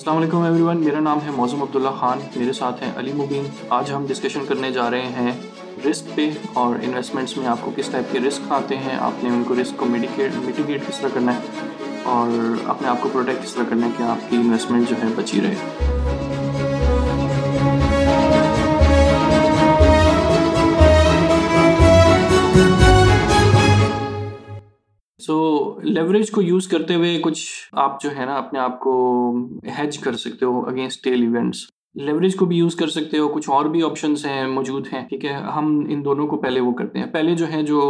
السلام علیکم every one میرا نام ہے موزم عبداللہ خان، میرے ساتھ ہیں علی مبین۔ آج ہم ڈسکشن کرنے جا رہے ہیں رسک پہ اور انویسٹمنٹس میں آپ کو کس ٹائپ کے رسک آتے ہیں، آپ نے ان کو رسک کو میڈیکیٹ میٹیگیٹ کس طرح کرنا ہے اور اپنے آپ کو پروٹیکٹ کس طرح کرنا ہے کہ آپ کی انویسٹمنٹ جو ہے بچی رہے۔ سو لیوریج کو یوز کرتے ہوئے کچھ آپ جو ہے نا اپنے آپ کو ہیج کر سکتے ہو اگینسٹ ٹیل ایونٹس لیوریج کو بھی یوز کر سکتے ہو، کچھ اور بھی آپشنس ہیں موجود ہیں، ٹھیک ہے؟ ہم ان دونوں کو پہلے وہ کرتے ہیں۔ پہلے جو ہے جو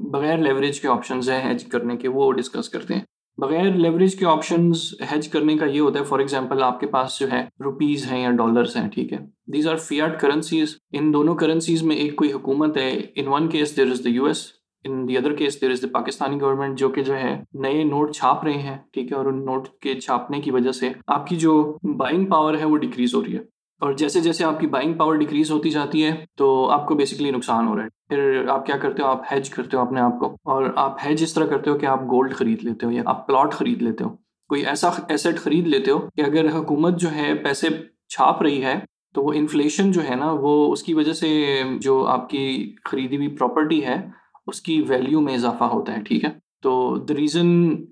بغیر لیوریج کے آپشنز ہیں ہیج کرنے کے، وہ ڈسکس کرتے ہیں۔ بغیر لیوریج کے آپشنز ہیج کرنے کا یہ ہوتا ہے فار ایگزامپل آپ کے پاس جو ہے روپیز ہیں یا ڈالرس ہیں، ٹھیک ہے؟ دیز آر فیاٹ کرنسیز ان دونوں کرنسیز میں ایک کوئی حکومت ہے in one case there is the U S in the other case there is the Pakistani government جو کہ جو ہے نئے نوٹ چھاپ رہے ہیں ٹھیک ہے اور ان نوٹ کے چھاپنے کی وجہ سے آپ کی جو بائنگ پاور ہے وہ ڈکریز ہو رہی ہے اور جیسے جیسے آپ کی بائنگ پاور ڈکریز ہوتی جاتی ہے تو آپ کو بیسکلی نقصان ہو رہا ہے پھر آپ کیا کرتے ہو آپ ہیج کرتے ہو اپنے آپ کو اور آپ ہیج اس طرح کرتے ہو کہ آپ گولڈ خرید لیتے ہو یا آپ پلاٹ خرید لیتے ہو کوئی ایسا ایسٹ خرید لیتے ہو کہ اگر حکومت جو ہے پیسے چھاپ رہی ہے تو وہ انفلیشن جو ہے نا وہ اس کی وجہ سے جو آپ کی خریدی ہوئی پراپرٹی ہے اس کی ویلیو میں اضافہ ہوتا ہے، ٹھیک ہے؟ تو دا ریزن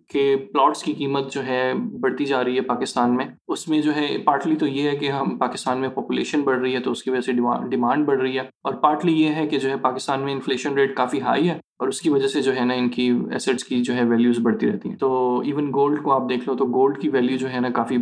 کہ پلاٹس کی قیمت جو ہے بڑھتی جا رہی ہے پاکستان میں، اس میں جو ہے پارٹلی تو یہ ہے کہ ہم پاکستان میں پاپولیشن بڑھ رہی ہے تو اس کی وجہ سے ڈیمانڈ بڑھ رہی ہے، اور پارٹلی یہ ہے کہ جو ہے پاکستان میں انفلیشن ریٹ کافی ہائی ہے، اور اس کی وجہ سے جو ہے نا ان کی ایسٹس کی جو ہے ویلیوز بڑھتی رہتی ہیں۔ تو ایون گولڈ کو آپ دیکھ لو تو گولڈ کی ویلیو جو ہے نا کافی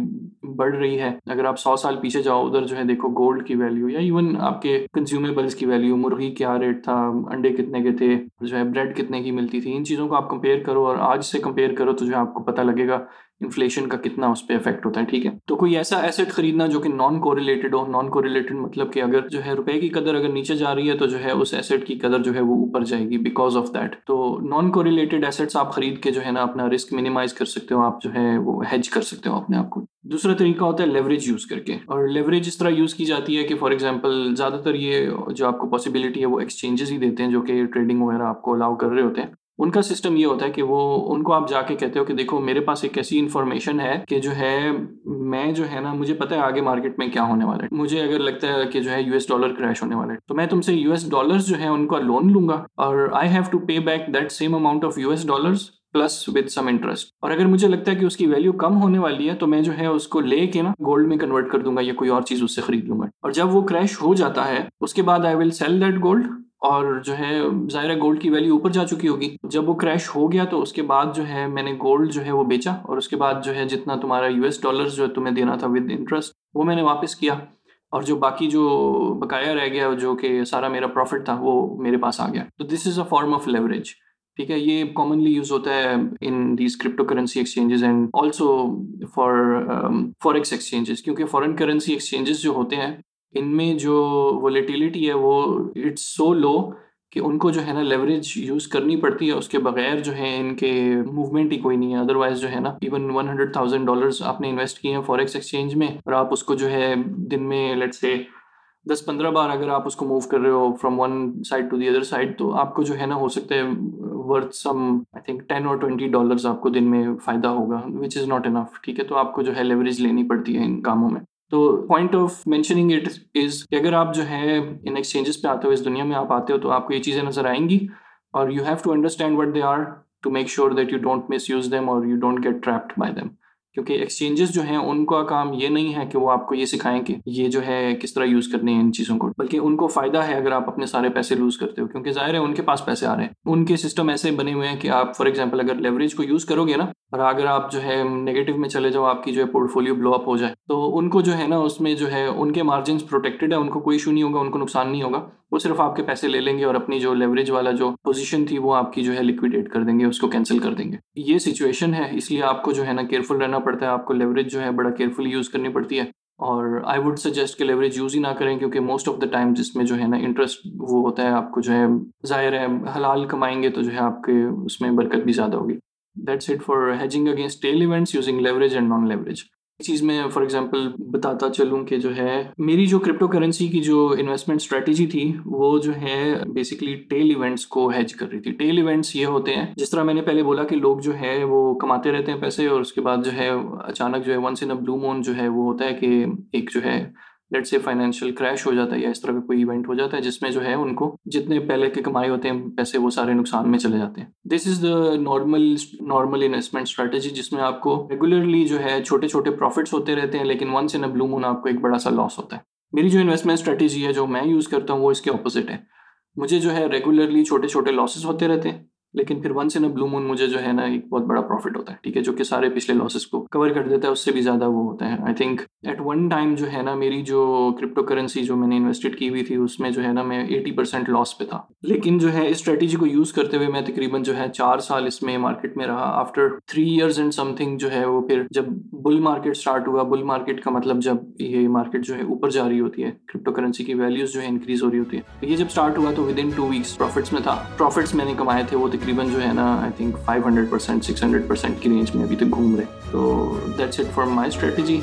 بڑھ رہی ہے۔ اگر آپ سو سال پیچھے جاؤ، ادھر جو ہے دیکھو گولڈ کی ویلیو یا ایون آپ کے کنزیومیبلس کی ویلیو مرغی کیا ریٹ تھا، انڈے کتنے کے تھے، جو ہے بریڈ کتنے کی ملتی تھی، ان چیزوں کو آپ کمپیئر کرو اور آج سے کمپیئر کرو تو جو ہے آپ کو پتہ لگے گا انفلیشن کا کتنا اس پہ افیکٹ ہوتا ہے، ٹھیک ہے؟ تو کوئی ایسا ایسٹ خریدنا جو کہ نان کوریلیٹڈ ہو نان کوریلیٹڈ مطلب کہ اگر جو ہے روپے کی قدر اگر نیچے جا رہی ہے تو جو ہے اس ایسٹ کی قدر جو ہے وہ اوپر جائے گی بیکاز آف دیٹ تو نان کوریلیٹڈ ایسٹس آپ خرید کے جو ہے نا اپنا رسک منیمائز کر سکتے ہو، آپ جو ہے وہ ہیج کر سکتے ہو اپنے آپ کو۔ دوسرا طریقہ ہوتا ہے لیوریج یوز کر کے۔ اور لیوریج اس طرح یوز کی جاتی ہے کہ فار ایگزامپل زیادہ تر یہ جو آپ کو پاسبلٹی ہے وہ ایکسچینجز ہی دیتے ہیں جو کہ ٹریڈنگ وغیرہ آپ کو الاؤ کر رہے ہوتے ہیں۔ ان کا سسٹم یہ ہوتا ہے کہ وہ ان کو آپ جا کے کہتے ہو کہ دیکھو میرے پاس ایک ایسی انفارمیشن ہے کہ جو ہے میں جو ہے نا مجھے پتا ہے آگے مارکیٹ میں کیا ہونے والا ہے۔ مجھے اگر لگتا ہے کہ جو ہے یو ایس ڈالر کریش ہونے والا ہے تو میں تم سے یو ایس ڈالر جو ہے ان کا لون لوں گا اور I have to pay back that same amount of U S dollars plus with some interest اور اگر مجھے لگتا ہے کہ اس کی ویلیو کم ہونے والی ہے، تو میں جو ہے اس کو لے کے نا گولڈ میں کنورٹ کر دوں گا یا کوئی اور چیز اس سے خرید لوں گا۔ اور جب وہ کریش ہو جاتا ہے، اس کے بعد I will sell that gold اور جو ہے ظاہر گولڈ کی ویلیو اوپر جا چکی ہوگی۔ جب وہ کریش ہو گیا تو اس کے بعد جو ہے میں نے گولڈ جو ہے وہ بیچا اور اس کے بعد جو ہے جتنا تمہارا یو ایس ڈالرز جو ہے تمہیں دینا تھا ود انٹرسٹ وہ میں نے واپس کیا۔ اور جو باقی جو بقایا رہ گیا، جو کہ سارا میرا پروفٹ تھا، وہ میرے پاس آ گیا۔ تو this is a form of leverage ٹھیک ہے، یہ کامنلی یوز ہوتا ہے in these crypto currency exchanges and also for forex exchanges کیونکہ فارن کرنسی ایکسچینجز جو ہوتے ہیں، ان میں جو ولیٹیلیٹی ہے وہ اٹس سو لو کہ ان کو جو ہے نا لیوریج یوز کرنی پڑتی ہے، اس کے بغیر جو ہے ان کے موومنٹ ہی کوئی نہیں ہے۔ ادر وائز جو ہے نا even one hundred thousand dollars آپ نے انویسٹ کیے ہیں فوریکس ایکسچینج میں اور آپ اس کو جو ہے دن میں لیٹ سے دس پندرہ بار اگر آپ اس کو موو کر رہے ہو from one side to the other side تو آپ کو جو ہے نا ہو سکتا ہے worth some I think ten اور ٹوینٹی ڈالرز آپ کو دن میں فائدہ ہوگا وچ از ناٹ انف ٹھیک ہے؟ تو آپ کو جو ہے لیوریج لینی پڑتی ہے ان کاموں میں۔ تو point of mentioning it is کہ اگر آپ جو ہے ان ایکسچینجز پہ آتے ہو، اس دنیا میں آپ آتے ہو، تو آپ کو یہ چیزیں نظر آئیں گی اور you have to understand what they are to make sure that you don't misuse them اور you don't get trapped by them کیونکہ ایکسچینجز جو ہیں، ان کا کام یہ نہیں ہے کہ وہ آپ کو یہ سکھائیں کہ یہ جو ہے کس طرح یوز کرنے ہیں ان چیزوں کو، بلکہ ان کو فائدہ ہے اگر آپ اپنے سارے پیسے لوز کرتے ہو، کیونکہ ظاہر ہے ان کے پاس پیسے آ رہے ہیں۔ ان کے سسٹم ایسے بنے ہوئے ہیں کہ آپ فار ایگزامپل اگر لیوریج کو یوز کرو گے نا اور اگر آپ جو ہے نگیٹو میں چلے جاؤ آپ کی جو ہے پورٹ فولیو بلو اپ ہو جائے تو ان کو جو ہے نا اس میں جو ہے ان کے مارجنس پروٹیکٹیڈ ہے ان کو کوئی ایشو نہیں ہوگا ان کو نقصان نہیں ہوگا وہ صرف آپ کے پیسے لے لیں گے اور اپنی جو لیوریج والا جو پوزیشن تھی وہ آپ کی جو ہے لکویڈیٹ کر دیں گے اس کو کینسل کر دیں گے یہ سچویشن ہے اس لیے آپ کو جو ہے نا کیئرفل رہنا پڑتا ہے آپ کو لیوریج جو ہے بڑا کیئرفلی یوز کرنی پڑتی ہے اور آئی ووڈ سجیسٹ کہ لیوریج یوز ہی نہ کریں کیونکہ موسٹ آف دا ٹائم جس میں جو ہے نا انٹرسٹ وہ ہوتا ہے آپ کو جو ہے ظاہر ہے حلال کمائیں گے تو جو ہے آپ کے اس میں برکت بھی زیادہ ہوگی that's it for hedging against tail events using leverage and non leverage چیز میں فار ایگزامپل بتاتا چلوں کہ جو ہے، میری جو کرپٹو کرنسی کی جو انویسٹمنٹ اسٹریٹجی تھی، وہ جو ہے بیسکلی ٹیل ایونٹس کو ہیج کر رہی تھی. ٹیل ایونٹس یہ ہوتے ہیں، جس طرح میں نے پہلے بولا کہ لوگ جو ہے وہ کماتے رہتے ہیں پیسے اور اس کے بعد جو ہے اچانک جو ہے ونس ان اے بلو مون جو ہے وہ ہوتا ہے کہ ایک جو ہے لیٹ سے فائنینشیل کریش ہو جاتا ہے یا اس طرح کا کوئی ایونٹ ہو جاتا ہے جس میں جو ہے ان کو جتنے پہلے کے کمائے ہوتے ہیں پیسے وہ سارے نقصان میں چلے جاتے ہیں۔ This is the normal normal investment strategy جس میں آپ کو ریگولرلی جو ہے چھوٹے چھوٹے پروفٹس ہوتے رہتے ہیں لیکن ونس ان اے بلو مون آپ کو ایک بڑا سا لاس ہوتا ہے۔ میری جو انویسٹمنٹ اسٹریٹجی ہے جو میں یوز کرتا ہوں وہ اس کے اپوزٹ ہے۔ مجھے جو ہے ریگولرلی چھوٹے چھوٹے لاسز ہوتے رہتے ہیں۔ لیکن پھر ونس ان بلو مون مجھے جو ہے نا ایک بہت بڑا پروفٹ ہوتا ہے، ٹھیک ہے؟ جو کہ سارے پچھلے لاسز کو کور کر دیتا ہے، اس سے بھی زیادہ وہ ہوتا ہے I think at one time جو ہے نا میری جو کرپٹو کرنسی جو میں نے انویسٹڈ کی ہوئی تھی، اس میں جو ہے نا میں ایٹی پرسینٹ لاس پہ تھا۔ لیکن جو ہے اس اسٹریٹجی کو یوز کرتے ہوئے میں تقریباً جو ہے چار سال اس میں مارکیٹ میں رہا۔ After three years and something جو ہے وہ پھر جب بل مارکیٹ اسٹارٹ ہوا بل مارکیٹ کا مطلب جب یہ مارکیٹ جو ہے اوپر جا رہی ہوتی ہے کرپٹو کرنسی کی ویلیوز جو ہے انکریز ہو رہی ہوتی ہے یہ جب اسٹارٹ ہوا تو within two weeks profits میں تھا۔ پروفٹس میں نے کمائے تھے وہ تقریباً جو ہے نا I think five hundred percent six hundred percent کی رینج میں ابھی تک گھوم رہے تو that's it for my strategy